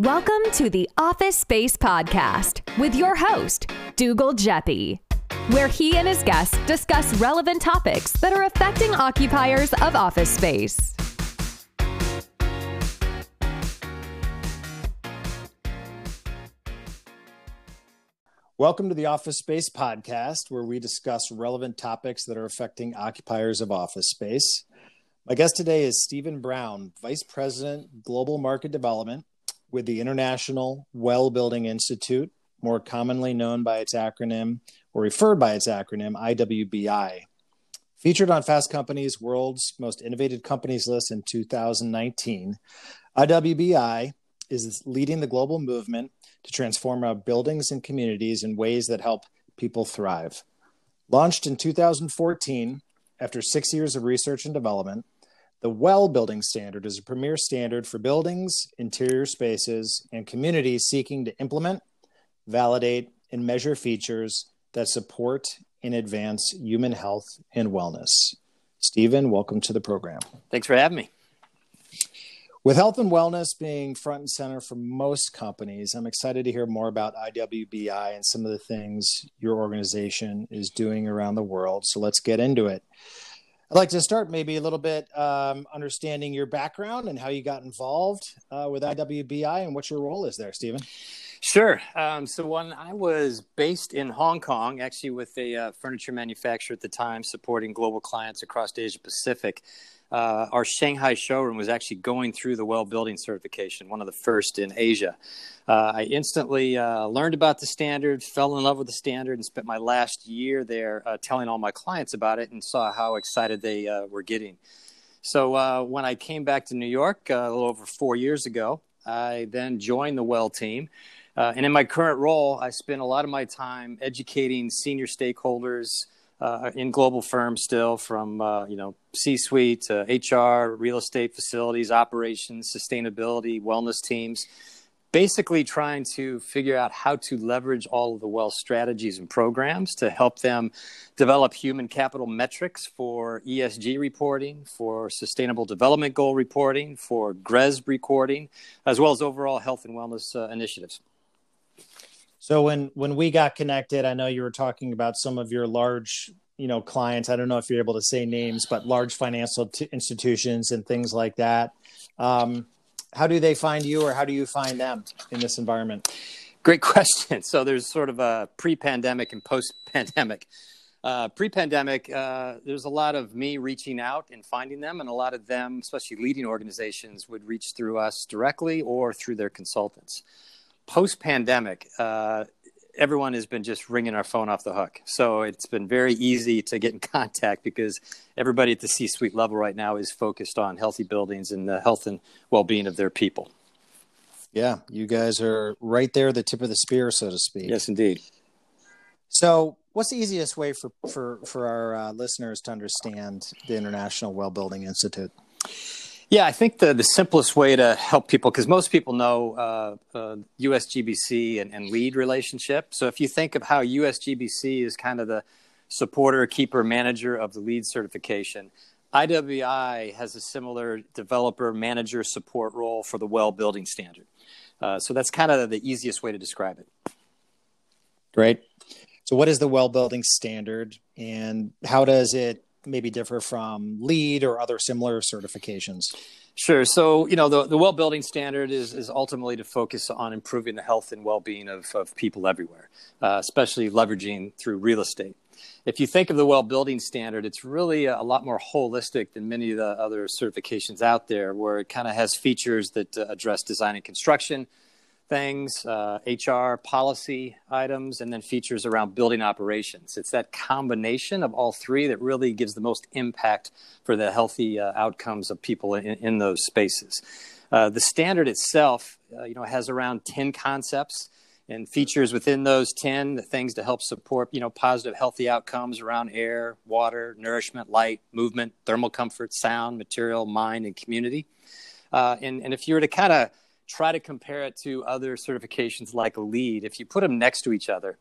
Welcome to the Office Space Podcast with your host, Dougal Jeppy, where he and his guests discuss relevant topics that are affecting occupiers of office space. Welcome to the Office Space Podcast, where we discuss relevant topics that are affecting occupiers of office space. My guest today is Stephen Brown, Vice President, Global Market Development with the International Well Building Institute, more commonly known by its acronym or referred by its acronym IWBI. Featured on Fast Company's World's Most Innovative Companies list in 2019, IWBI is leading the global movement to transform our buildings and communities in ways that help people thrive. Launched in 2014, after six years of research and development, the WELL Building Standard is a premier standard for buildings, interior spaces, and communities seeking to implement, validate, and measure features that support and advance human health and wellness. Stephen, welcome to the program. Thanks for having me. With health and wellness being front and center for most companies, I'm excited to hear more about IWBI and some of the things your organization is doing around the world. So let's get into it. I'd like to start maybe a little bit um, understanding your background and how you got involved uh, with IWBI and what your role is there, Stephen. Sure. Um, so when I was based in Hong Kong, actually with a uh, furniture manufacturer at the time, supporting global clients across Asia Pacific, uh, our Shanghai showroom was actually going through the well building certification, one of the first in Asia. Uh, I instantly uh, learned about the standard, fell in love with the standard, and spent my last year there uh, telling all my clients about it and saw how excited they uh, were getting. So uh, when I came back to New York a little over four years ago, I then joined the Well team. and in my current role, I spend a lot of my time educating senior stakeholders, uh, in global firms still from uh, you know c-suite to hr real estate facilities operations sustainability wellness teams basically trying to figure out how to leverage all of the well strategies and programs to help them develop human capital metrics for esg reporting for sustainable development goal reporting for GRESB reporting as well as overall health and wellness uh, initiatives so when when we got connected, I know you were talking about some of your large, you know, clients. I don't know if you're able to say names, but large financial t- institutions and things like that. Um, how do they find you, or how do you find them in this environment? Great question. So there's sort of a pre-pandemic and post-pandemic. Uh, pre-pandemic, uh, there's a lot of me reaching out and finding them, and a lot of them, especially leading organizations, would reach through us directly or through their consultants post pandemic, uh, everyone has been just ringing our phone off the hook. So it's been very easy to get in contact because everybody at the C suite level right now is focused on healthy buildings and the health and well being of their people. Yeah, you guys are right there, the tip of the spear, so to speak. Yes, indeed. So, what's the easiest way for for for our uh, listeners to understand the International Well Building Institute? Yeah, I think the, the simplest way to help people, because most people know uh, uh, USGBC and, and LEED relationship. So if you think of how USGBC is kind of the supporter, keeper, manager of the LEED certification, IWI has a similar developer, manager, support role for the well building standard. Uh, so that's kind of the easiest way to describe it. Great. So, what is the well building standard, and how does it maybe differ from LEED or other similar certifications? Sure. So, you know, the, the well building standard is, is ultimately to focus on improving the health and well being of, of people everywhere, uh, especially leveraging through real estate. If you think of the well building standard, it's really a, lot more holistic than many of the other certifications out there, where it kind of has features that uh, address design and construction, things, uh, HR policy items, and then features around building operations. It's that combination of all three that really gives the most impact for the healthy uh, outcomes of people in, in those spaces. Uh, the standard itself, uh, you know, has around 10 concepts and features within those 10 the things to help support, you know, positive, healthy outcomes around air, water, nourishment, light, movement, thermal comfort, sound, material, mind, and community. Uh, and, and if you were to kind of try to compare it to other certifications like LEED. If you put them next to each other,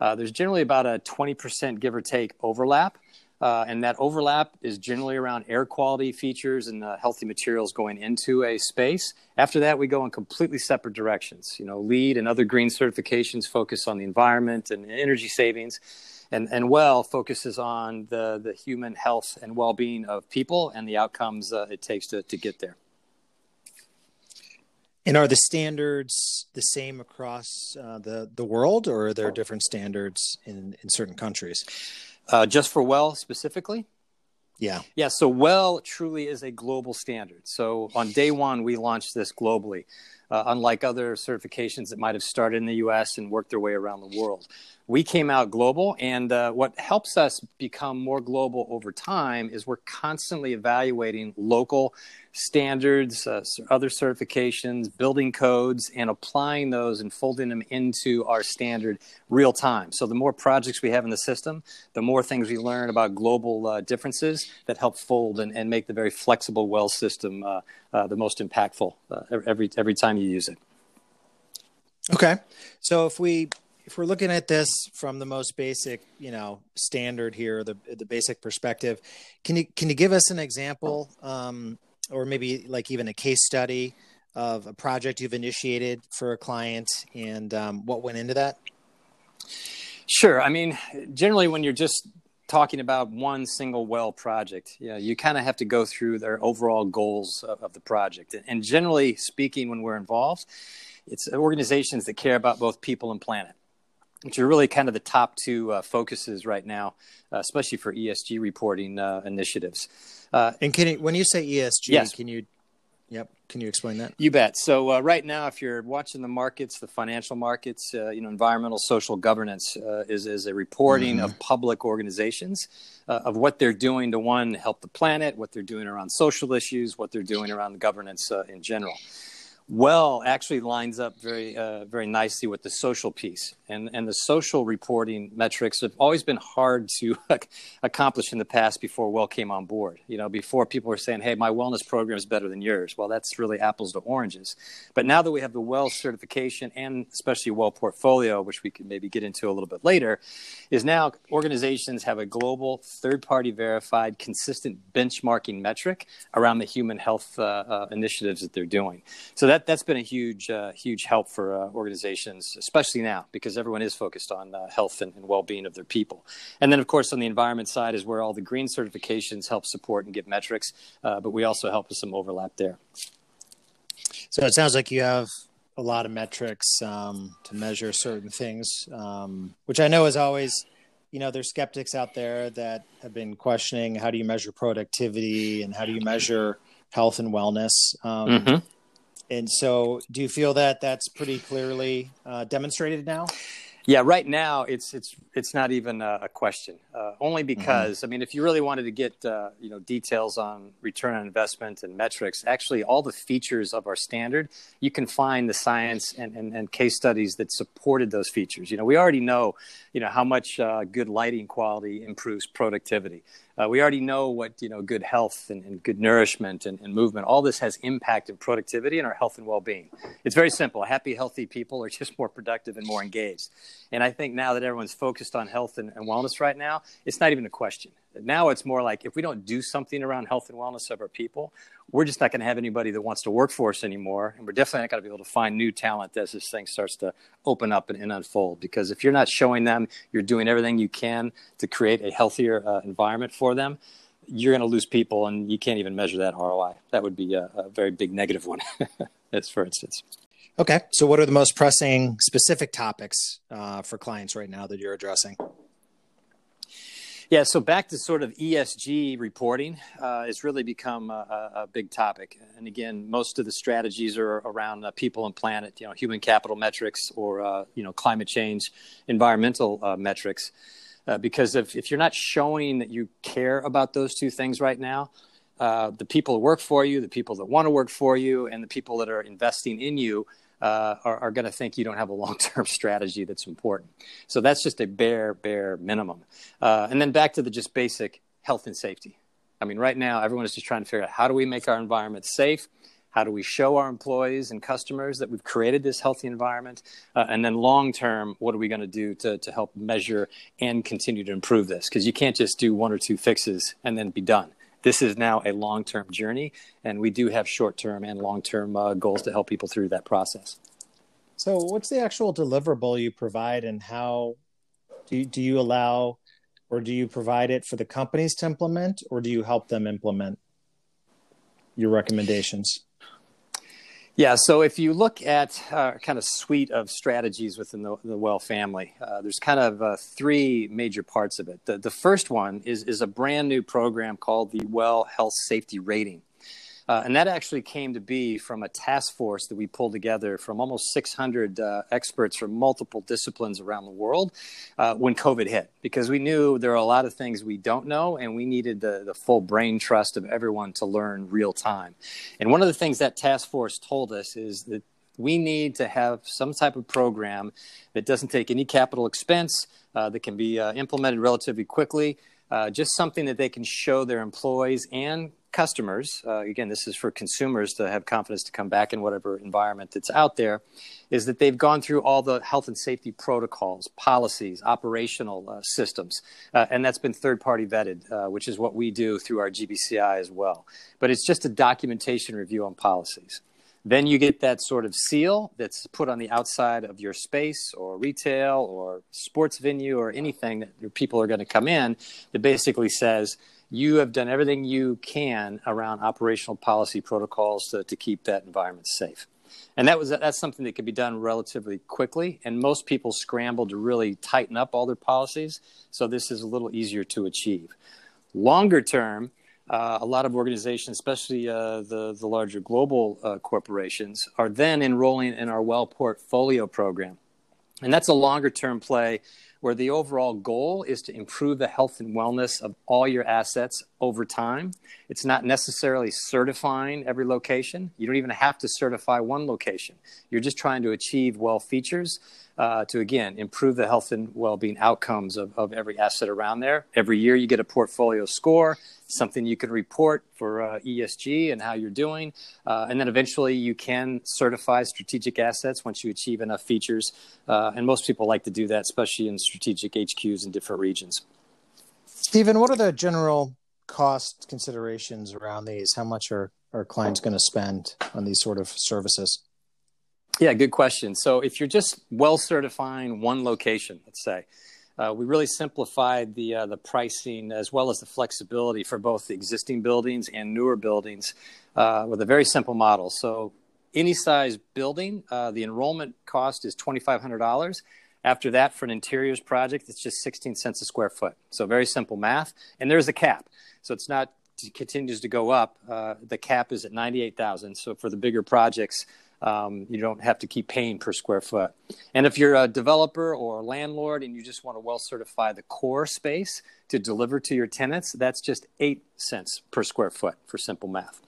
uh, there's generally about a 20% give or take overlap. Uh, and that overlap is generally around air quality features and uh, healthy materials going into a space. After that, we go in completely separate directions. You know, LEED and other green certifications focus on the environment and energy savings, and and WELL focuses on the the human health and well being of people and the outcomes uh, it takes to to get there. And are the standards the same across uh, the the world, or are there different standards in in certain countries? Uh, just for well specifically? Yeah. Yeah. So well truly is a global standard. So on day one, we launched this globally, uh, unlike other certifications that might have started in the US and worked their way around the world we came out global and uh, what helps us become more global over time is we're constantly evaluating local standards uh, other certifications building codes and applying those and folding them into our standard real time. So the more projects we have in the system the more things we learn about global uh, differences that help fold and, and, make the very flexible well system uh, uh, the most impactful uh, every every time you use it. Okay. So if we if we're looking at this from the most basic, you know, standard here, the the basic perspective, can you can you give us an example, um, or maybe like even a case study of a project you've initiated for a client and um, what went into that? Sure. I mean, generally, when you're just talking about one single well project, yeah, you kind of have to go through their overall goals of, of the project. And generally speaking, when we're involved, it's organizations that care about both people and planet which are really kind of the top two uh, focuses right now, uh, especially for ESG reporting uh, initiatives. Uh, and can you, when you say ESG, yes. can you, yep, can you explain that? You bet. So uh, right now, if you're watching the markets, the financial markets, uh, you know, environmental social governance is is a reporting mm-hmm. of public organizations of what they're doing to one help the planet, what they're doing around social issues, what they're doing around the governance in general well actually lines up very uh, very nicely with the social piece. And and the social reporting metrics have always been hard to accomplish in the past before well came on board. You know before people were saying hey my wellness program is better than yours. Well that's really apples to oranges. But now that we have the well certification and especially well portfolio which we could maybe get into a little bit later is now organizations have a global third party verified consistent benchmarking metric around the human health uh, uh, initiatives that they're doing. So that that that's been a huge uh, huge help for uh, organizations, especially now because everyone is focused on uh, health and, and well being of their people. And then, of course, on the environment side is where all the green certifications help support and give metrics, uh, but we also help with some overlap there. So it sounds like you have a lot of metrics um, to measure certain things, um, which I know is always you know there's skeptics out there that have been questioning how do you measure productivity and how do you measure health and wellness um, mm-hmm. And so, do you feel that that's pretty clearly uh, demonstrated now? Yeah, right now it's it's it's not even a, a question. Uh, only mm-hmm. because mm-hmm. I mean, if you really wanted to get uh, you know details on return on investment and metrics, actually all the features of our standard, you can find the science and, and, and case studies that supported those features. You know, we already know you know how much uh, good lighting quality improves productivity. Uh, we already know what you know good health and, and good nourishment and, and, movement all this has impact in productivity and our health and well-being. It's very simple. Happy healthy people are just more productive and more engaged. And i think now that everyone's focused on health and, and wellness right now it's not even a question now it's more like if we don't do something around health and wellness of our people we're just not going to have anybody that wants to work for us anymore. And we're definitely not going to be able to find new talent as this thing starts to open up and, and unfold. Because if you're not showing them you're doing everything you can to create a healthier uh, environment for them, you're going to lose people and you can't even measure that ROI. That would be a, a very big negative one, as for instance. Okay. So, what are the most pressing specific topics uh, for clients right now that you're addressing? Yeah, so back to sort of ESG reporting, uh, it's really become a, a, big topic. And again, most of the strategies are around uh, people and planet, you know, human capital metrics or uh, you know climate change, environmental uh, metrics. Uh, because if if you're not showing that you care about those two things right now, uh, the people who work for you, the people that want to work for you, and the people that are investing in you uh, are, are going to think you don't have a long term strategy that's important. So that's just a bare, bare minimum. Uh, and then back to the just basic health and safety. I mean, right now, everyone is just trying to figure out how do we make our environment safe, How do we show our employees and customers that we've created this healthy environment? Uh, and then long term, what are we going to do to, to help measure and continue to improve this? Because you can't just do one or two fixes and then be done. This is now a long term journey, and we do have short term and long term uh, goals to help people through that process. So, what's the actual deliverable you provide, and how do you, do you allow or do you provide it for the companies to implement, or do you help them implement your recommendations? Yeah, so if you look at uh, kind of suite of strategies within the, the Well family, uh, there's kind of uh, three major parts of it. The, the first one is, is a brand new program called the Well Health Safety Rating. Uh, and that actually came to be from a task force that we pulled together from almost 600 uh, experts from multiple disciplines around the world uh, when COVID hit, because we knew there are a lot of things we don't know, and we needed the, the full brain trust of everyone to learn real time. And one of the things that task force told us is that we need to have some type of program that doesn't take any capital expense, uh, that can be uh, implemented relatively quickly. Uh, just something that they can show their employees and customers, uh, again, this is for consumers to have confidence to come back in whatever environment that's out there, is that they've gone through all the health and safety protocols, policies, operational uh, systems, uh, and that's been third party vetted, uh, which is what we do through our GBCI as well. But it's just a documentation review on policies. Then you get that sort of seal that's put on the outside of your space or retail or sports venue or anything that people are going to come in that basically says, you have done everything you can around operational policy protocols to, to keep that environment safe. And that was that's something that could be done relatively quickly. And most people scramble to really tighten up all their policies. So this is a little easier to achieve. Longer term, uh, a lot of organizations, especially uh, the, the larger global uh, corporations, are then enrolling in our Well Portfolio program. And that's a longer term play where the overall goal is to improve the health and wellness of all your assets over time. It's not necessarily certifying every location. You don't even have to certify one location. You're just trying to achieve well features uh, to, again, improve the health and well being outcomes of, of every asset around there. Every year you get a portfolio score, something you can report for uh, ESG and how you're doing. Uh, and then eventually you can certify strategic assets once you achieve enough features. Uh, and most people like to do that, especially in strategic HQs in different regions. Stephen, what are the general cost considerations around these? How much are, are clients going to spend on these sort of services? Yeah, good question. So if you're just well certifying one location, let's say, uh, we really simplified the uh, the pricing as well as the flexibility for both the existing buildings and newer buildings uh, with a very simple model. So any size building, uh, the enrollment cost is twenty five hundred dollars. After that, for an interiors project, it's just 16 cents a square foot. So very simple math. And there's a cap. So it's not it continues to go up. Uh, the cap is at 98,000. So for the bigger projects, um, you don't have to keep paying per square foot. And if you're a developer or a landlord and you just want to well certify the core space to deliver to your tenants, that's just eight cents per square foot for simple math.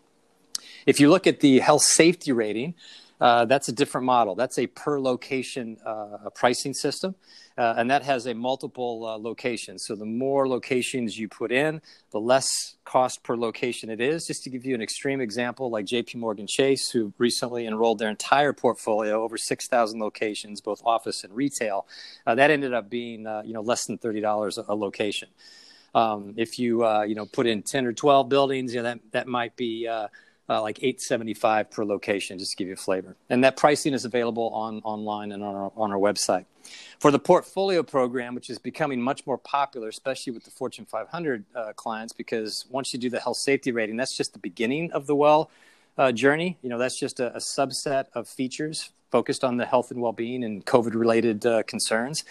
If you look at the health safety rating, uh, that's a different model. That's a per location uh, pricing system, uh, and that has a multiple uh, locations. So the more locations you put in, the less cost per location it is. Just to give you an extreme example, like J.P. Morgan Chase, who recently enrolled their entire portfolio over 6,000 locations, both office and retail, uh, that ended up being you know less than thirty dollars a location. Um, if you you know put in 10 or 12 buildings, you know that that might be uh, like 875 per location, just to give you a flavor. And that pricing is available on online and on our, on our website. For the portfolio program, which is becoming much more popular, especially with the Fortune 500 uh, clients, because once you do the health safety rating, that's just the beginning of the well uh, journey. You know, that's just a, a, subset of features focused on the health and well-being and COVID-related uh, concerns.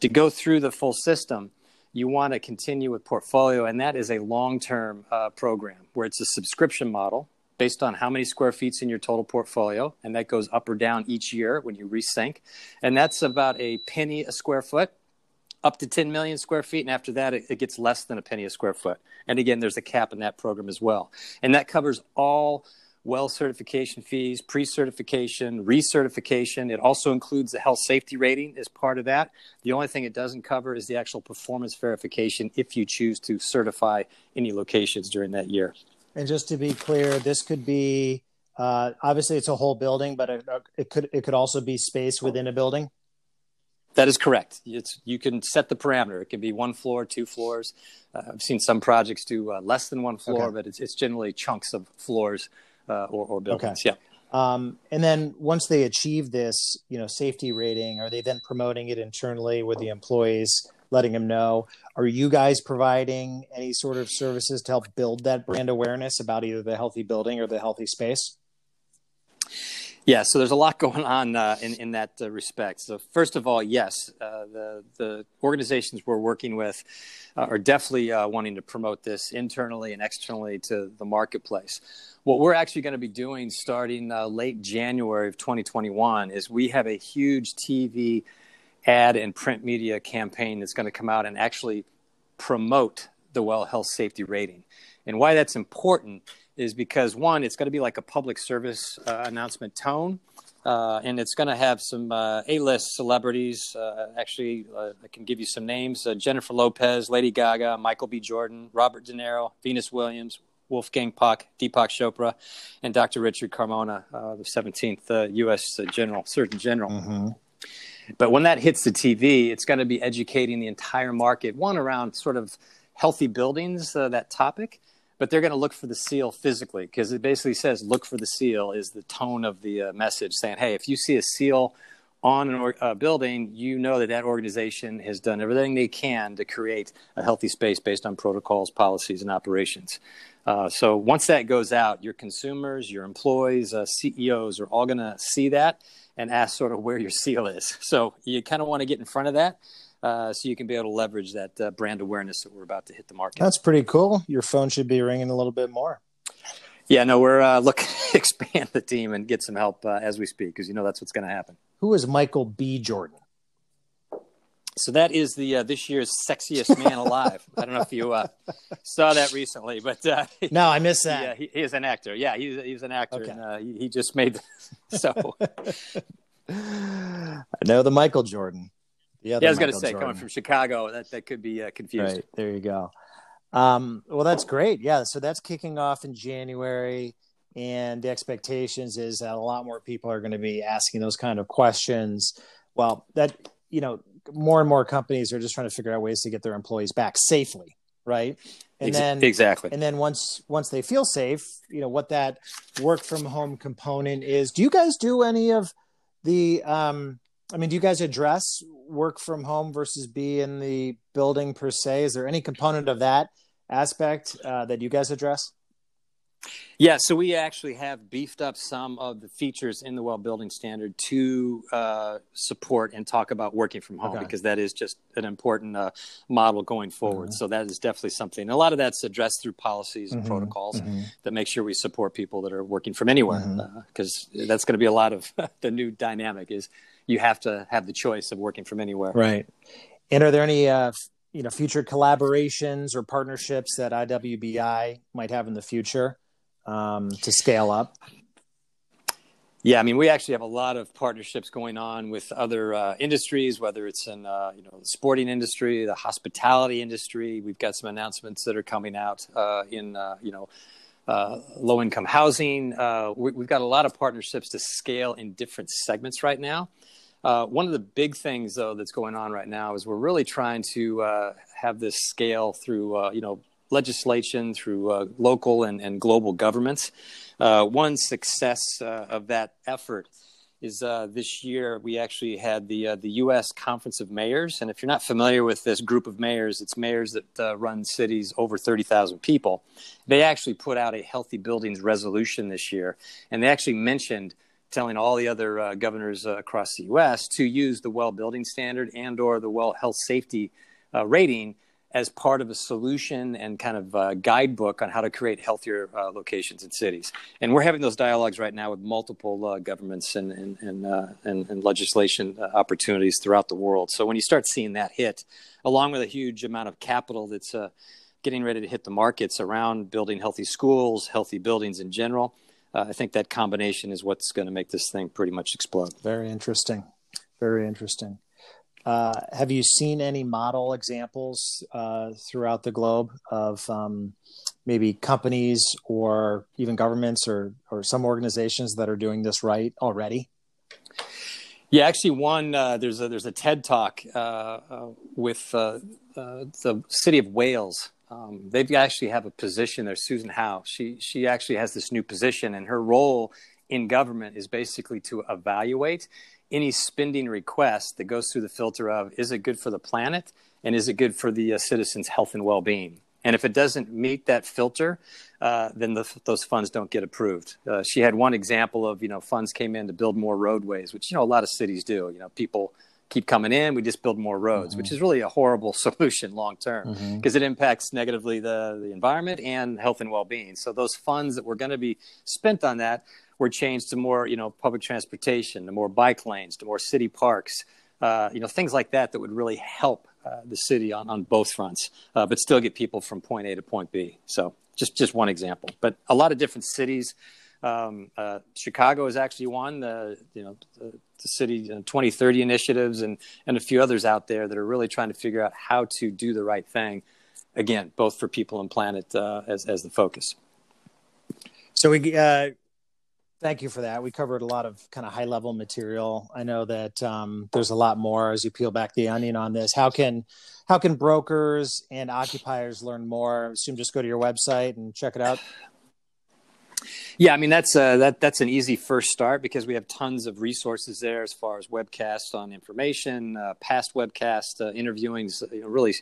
To go through the full system, you want to continue with portfolio, and that is a long-term uh, program where it's a subscription model based on how many square feet's in your total portfolio, and that goes up or down each year when you resync. And that's about a penny a square foot, up to 10 million square feet, and after that, it, it gets less than a penny a square foot. And again, there's a cap in that program as well. And that covers all well certification fees, pre certification, recertification. It also includes the health safety rating as part of that. The only thing it doesn't cover is the actual performance verification if you choose to certify any locations during that year. And just to be clear, this could be Uh, obviously, it's a whole building, but it, it, could it could also be space within a building. That is correct. It's you can set the parameter. It can be one floor, two floors. Uh, I've seen some projects do uh, less than one floor, okay. but it's, it's generally chunks of floors uh, or, or, buildings. Okay. Yeah. Um, and then once they achieve this, you know, safety rating, are they then promoting it internally with the employees, letting them know? Are you guys providing any sort of services to help build that brand awareness about either the healthy building or the healthy space? Yeah, so there's a lot going on uh, in in that uh, respect. So first of all, yes, uh, the the organizations we're working with uh, are definitely uh, wanting to promote this internally and externally to the marketplace. What we're actually going to be doing starting uh, late January of 2021 is we have a huge TV ad and print media campaign that's going to come out and actually promote the well health safety rating. And why that's important is because one, it's going to be like a public service uh, announcement tone. Uh, and it's going to have some uh, A-list celebrities. Uh, actually, uh, I can give you some names: uh, Jennifer Lopez, Lady Gaga, Michael B. Jordan, Robert De Niro, Venus Williams, Wolfgang Puck, Deepak Chopra, and Dr. Richard Carmona, the 17th U.S. General Surgeon General. Mm-hmm. But when that hits the TV, it's going to be educating the entire market. One around sort of healthy buildings, that topic but they're going to look for the seal physically because it basically says look for the seal is the tone of the uh, message saying hey if you see a seal on a uh, building you know that that organization has done everything they can to create a healthy space based on protocols policies and operations uh, so once that goes out your consumers your employees uh, ceos are all going to see that and ask sort of where your seal is so you kind of want to get in front of that uh, so you can be able to leverage that uh, brand awareness that we're about to hit the market. That's pretty cool. Your phone should be ringing a little bit more. Yeah, no, we're uh, looking to expand the team and get some help uh, as we speak because you know that's what's going to happen. Who is Michael B. Jordan? So that is the uh, this year's sexiest man alive. I don't know if you uh, saw that recently, but uh, no, I missed that. Yeah, he, he, is an actor. Yeah, he's he's an actor, okay. and uh, he, he, just made the, so. I know the Michael Jordan. Yeah, I was going to say, Jordan. coming from Chicago, that, that could be uh, confusing. Right. There you go. Um, well, that's great. Yeah. So that's kicking off in January. And the expectations is that a lot more people are going to be asking those kind of questions. Well, that, you know, more and more companies are just trying to figure out ways to get their employees back safely. Right. And then exactly. And then once once they feel safe, you know, what that work from home component is. Do you guys do any of the um I mean, do you guys address work from home versus be in the building per se? Is there any component of that aspect uh, that you guys address? Yeah, so we actually have beefed up some of the features in the well building standard to uh, support and talk about working from home okay. because that is just an important uh, model going forward. Mm-hmm. So that is definitely something. A lot of that's addressed through policies and mm-hmm. protocols mm-hmm. that make sure we support people that are working from anywhere because mm-hmm. uh, that's going to be a lot of the new dynamic is you have to have the choice of working from anywhere. Right. And are there any uh, you know future collaborations or partnerships that IWBI might have in the future um, to scale up? Yeah, I mean, we actually have a lot of partnerships going on with other uh, industries, whether it's in uh, you know the sporting industry, the hospitality industry. We've got some announcements that are coming out uh, in uh, you know uh, low income housing. Uh, we, have got a lot of partnerships to scale in different segments right now. One of the big things, though, that's going on right now is we're really trying to have this scale through, you know, legislation, through uh, local and, and global governments. Uh, one success uh, of that effort is this year we actually had the the U.S. Conference of Mayors, and if you're not familiar with this group of mayors, it's mayors that run cities over 30,000 people. They actually put out a healthy buildings resolution this year, and they actually mentioned telling all the other uh, governors uh, across the U.S. to use the well building standard and or the well health safety uh, rating as part of a solution and kind of uh, guidebook on how to create healthier uh, locations and cities. And we're having those dialogues right now with multiple uh, governments and, and, and, and, and legislation opportunities throughout the world. So when you start seeing that hit, along with a huge amount of capital that's getting ready to hit the markets around building healthy schools, healthy buildings in general, uh, I think that combination is what's going to make this thing pretty much explode. Very interesting. Very interesting. Uh, have you seen any model examples uh, throughout the globe of um, maybe companies or even governments or or some organizations that are doing this right already? Yeah, actually, one uh, there's a there's a TED talk uh, uh, with the city of Wales. Um, they actually have a position there. Susan Howe. She she actually has this new position, and her role in government is basically to evaluate any spending request that goes through the filter of is it good for the planet and is it good for the uh, citizens' health and well-being. And if it doesn't meet that filter, uh, then the, those funds don't get approved. Uh, she had one example of you know funds came in to build more roadways, which you know a lot of cities do. You know people keep coming in, we just build more roads, mm-hmm. which is really a horrible solution long term because mm-hmm. it impacts negatively the the environment and health and well being. So those funds that were going to be spent on that were changed to more you know public transportation, to more bike lanes, to more city parks. Uh, you know things like that that would really help uh, the city on, on both fronts, uh, but still get people from point A to point B. So just just one example, but a lot of different cities. Um, uh, Chicago is actually one. The you know the, the city 2030 initiatives and and a few others out there that are really trying to figure out how to do the right thing. Again, both for people and planet uh, as as the focus. So we uh, Thank you for that. We covered a lot of kind of high level material. I know that um, there's a lot more as you peel back the onion on this. How can how can brokers and occupiers learn more? I assume just go to your website and check it out. Yeah, I mean that's uh, that that's an easy first start because we have tons of resources there as far as webcasts on information, uh, past webcasts, uh, interviewings, you know, really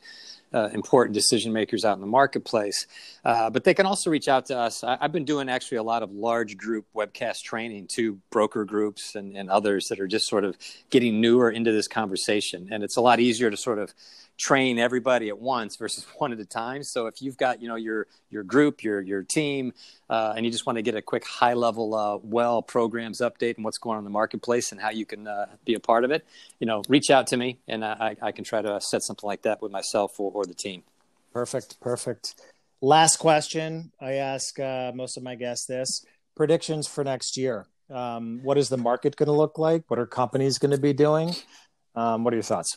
uh, important decision makers out in the marketplace. Uh, but they can also reach out to us. I, have been doing actually a lot of large group webcast training to broker groups and, and others that are just sort of getting newer into this conversation, and it's a lot easier to sort of train everybody at once versus one at a time. So if you've got you know your your group, your your team, uh, and you just want to get a quick high level uh, well programs update and what's going on in the marketplace and how you can uh, be a part of it, you know, reach out to me and I, I can try to set something like that with myself or, or the team. Perfect, perfect. Last question. I ask uh, most of my guests this: predictions for next year. Um, what is the market going to look like? What are companies going to be doing? Um, what are your thoughts?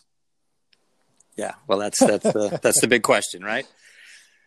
Yeah, well, that's that's the that's the big question, right?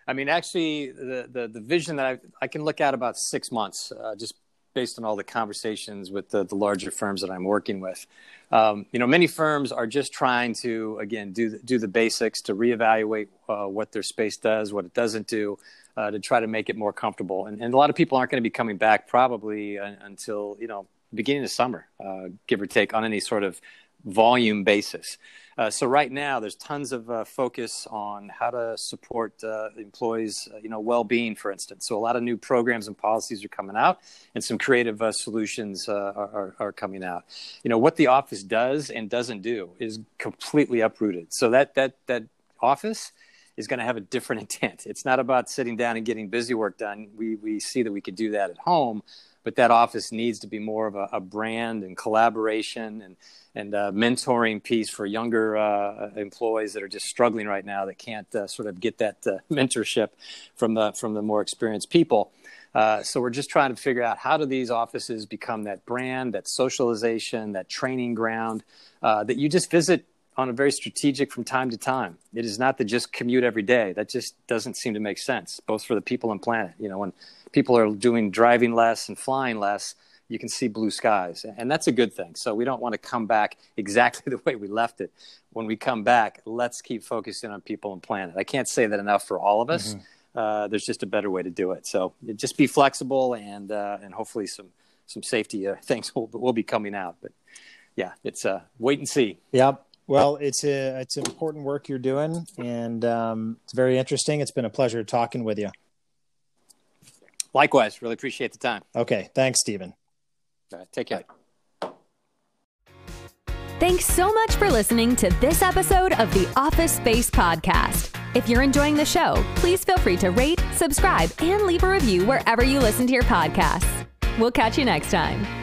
I mean, actually, the the, the vision that I I can look at about six months, uh, just based on all the conversations with the, the larger firms that I'm working with. Um, you know, many firms are just trying to again do the, do the basics to reevaluate uh, what their space does, what it doesn't do, uh, to try to make it more comfortable. And, and a lot of people aren't going to be coming back probably uh, until you know beginning of summer, uh, give or take, on any sort of volume basis. Uh, so right now, there's tons of uh, focus on how to support uh, employees, uh, you know, well-being, for instance. So a lot of new programs and policies are coming out, and some creative uh, solutions uh, are, are, coming out. You know, what the office does and doesn't do is completely uprooted. So that that that office is going to have a different intent. It's not about sitting down and getting busy work done. We we see that we could do that at home, but that office needs to be more of a, a brand and collaboration and and uh, mentoring piece for younger uh, employees that are just struggling right now that can't uh, sort of get that uh, mentorship from the from the more experienced people. Uh, so we're just trying to figure out how do these offices become that brand, that socialization, that training ground uh, that you just visit on a very strategic from time to time. It is not to just commute every day. That just doesn't seem to make sense, both for the people and planet. You know, when people are doing driving less and flying less, you can see blue skies. And that's a good thing. So we don't want to come back exactly the way we left it. When we come back, let's keep focusing on people and planet. I can't say that enough for all of us. Mm-hmm. Uh, there's just a better way to do it. So just be flexible and, uh, and hopefully some, some safety uh, things will, will be coming out. But yeah, it's uh, wait and see. Yep. Well, it's a, it's important work you're doing, and um, it's very interesting. It's been a pleasure talking with you. Likewise, really appreciate the time. Okay, thanks, Stephen. Right, take care. Thanks so much for listening to this episode of the Office Space Podcast. If you're enjoying the show, please feel free to rate, subscribe, and leave a review wherever you listen to your podcasts. We'll catch you next time.